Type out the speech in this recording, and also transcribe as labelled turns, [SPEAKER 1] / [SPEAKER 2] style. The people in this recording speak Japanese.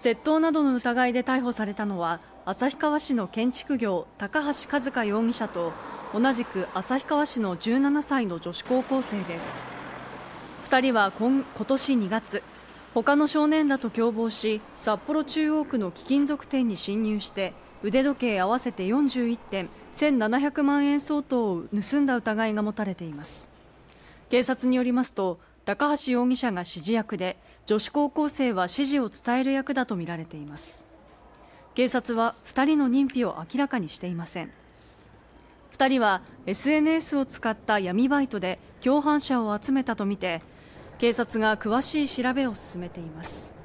[SPEAKER 1] 窃盗などの疑いで逮捕されたのは旭川市の建築業高橋和香容疑者と同じく旭川市の17歳の女子高校生です。2人は今今年2月他の少年らと共謀し札幌中央区の貴金属店に侵入して腕時計合わせて41点1700万円相当を盗んだ疑いが持たれています。警察によりますと高橋容疑者が指示役で女子高校生は指示を伝える役だとみられています。警察は2人の認否を明らかにしていません。2人は SNS を使った闇バイトで共犯者を集めたとみて警察が詳しい調べを進めています。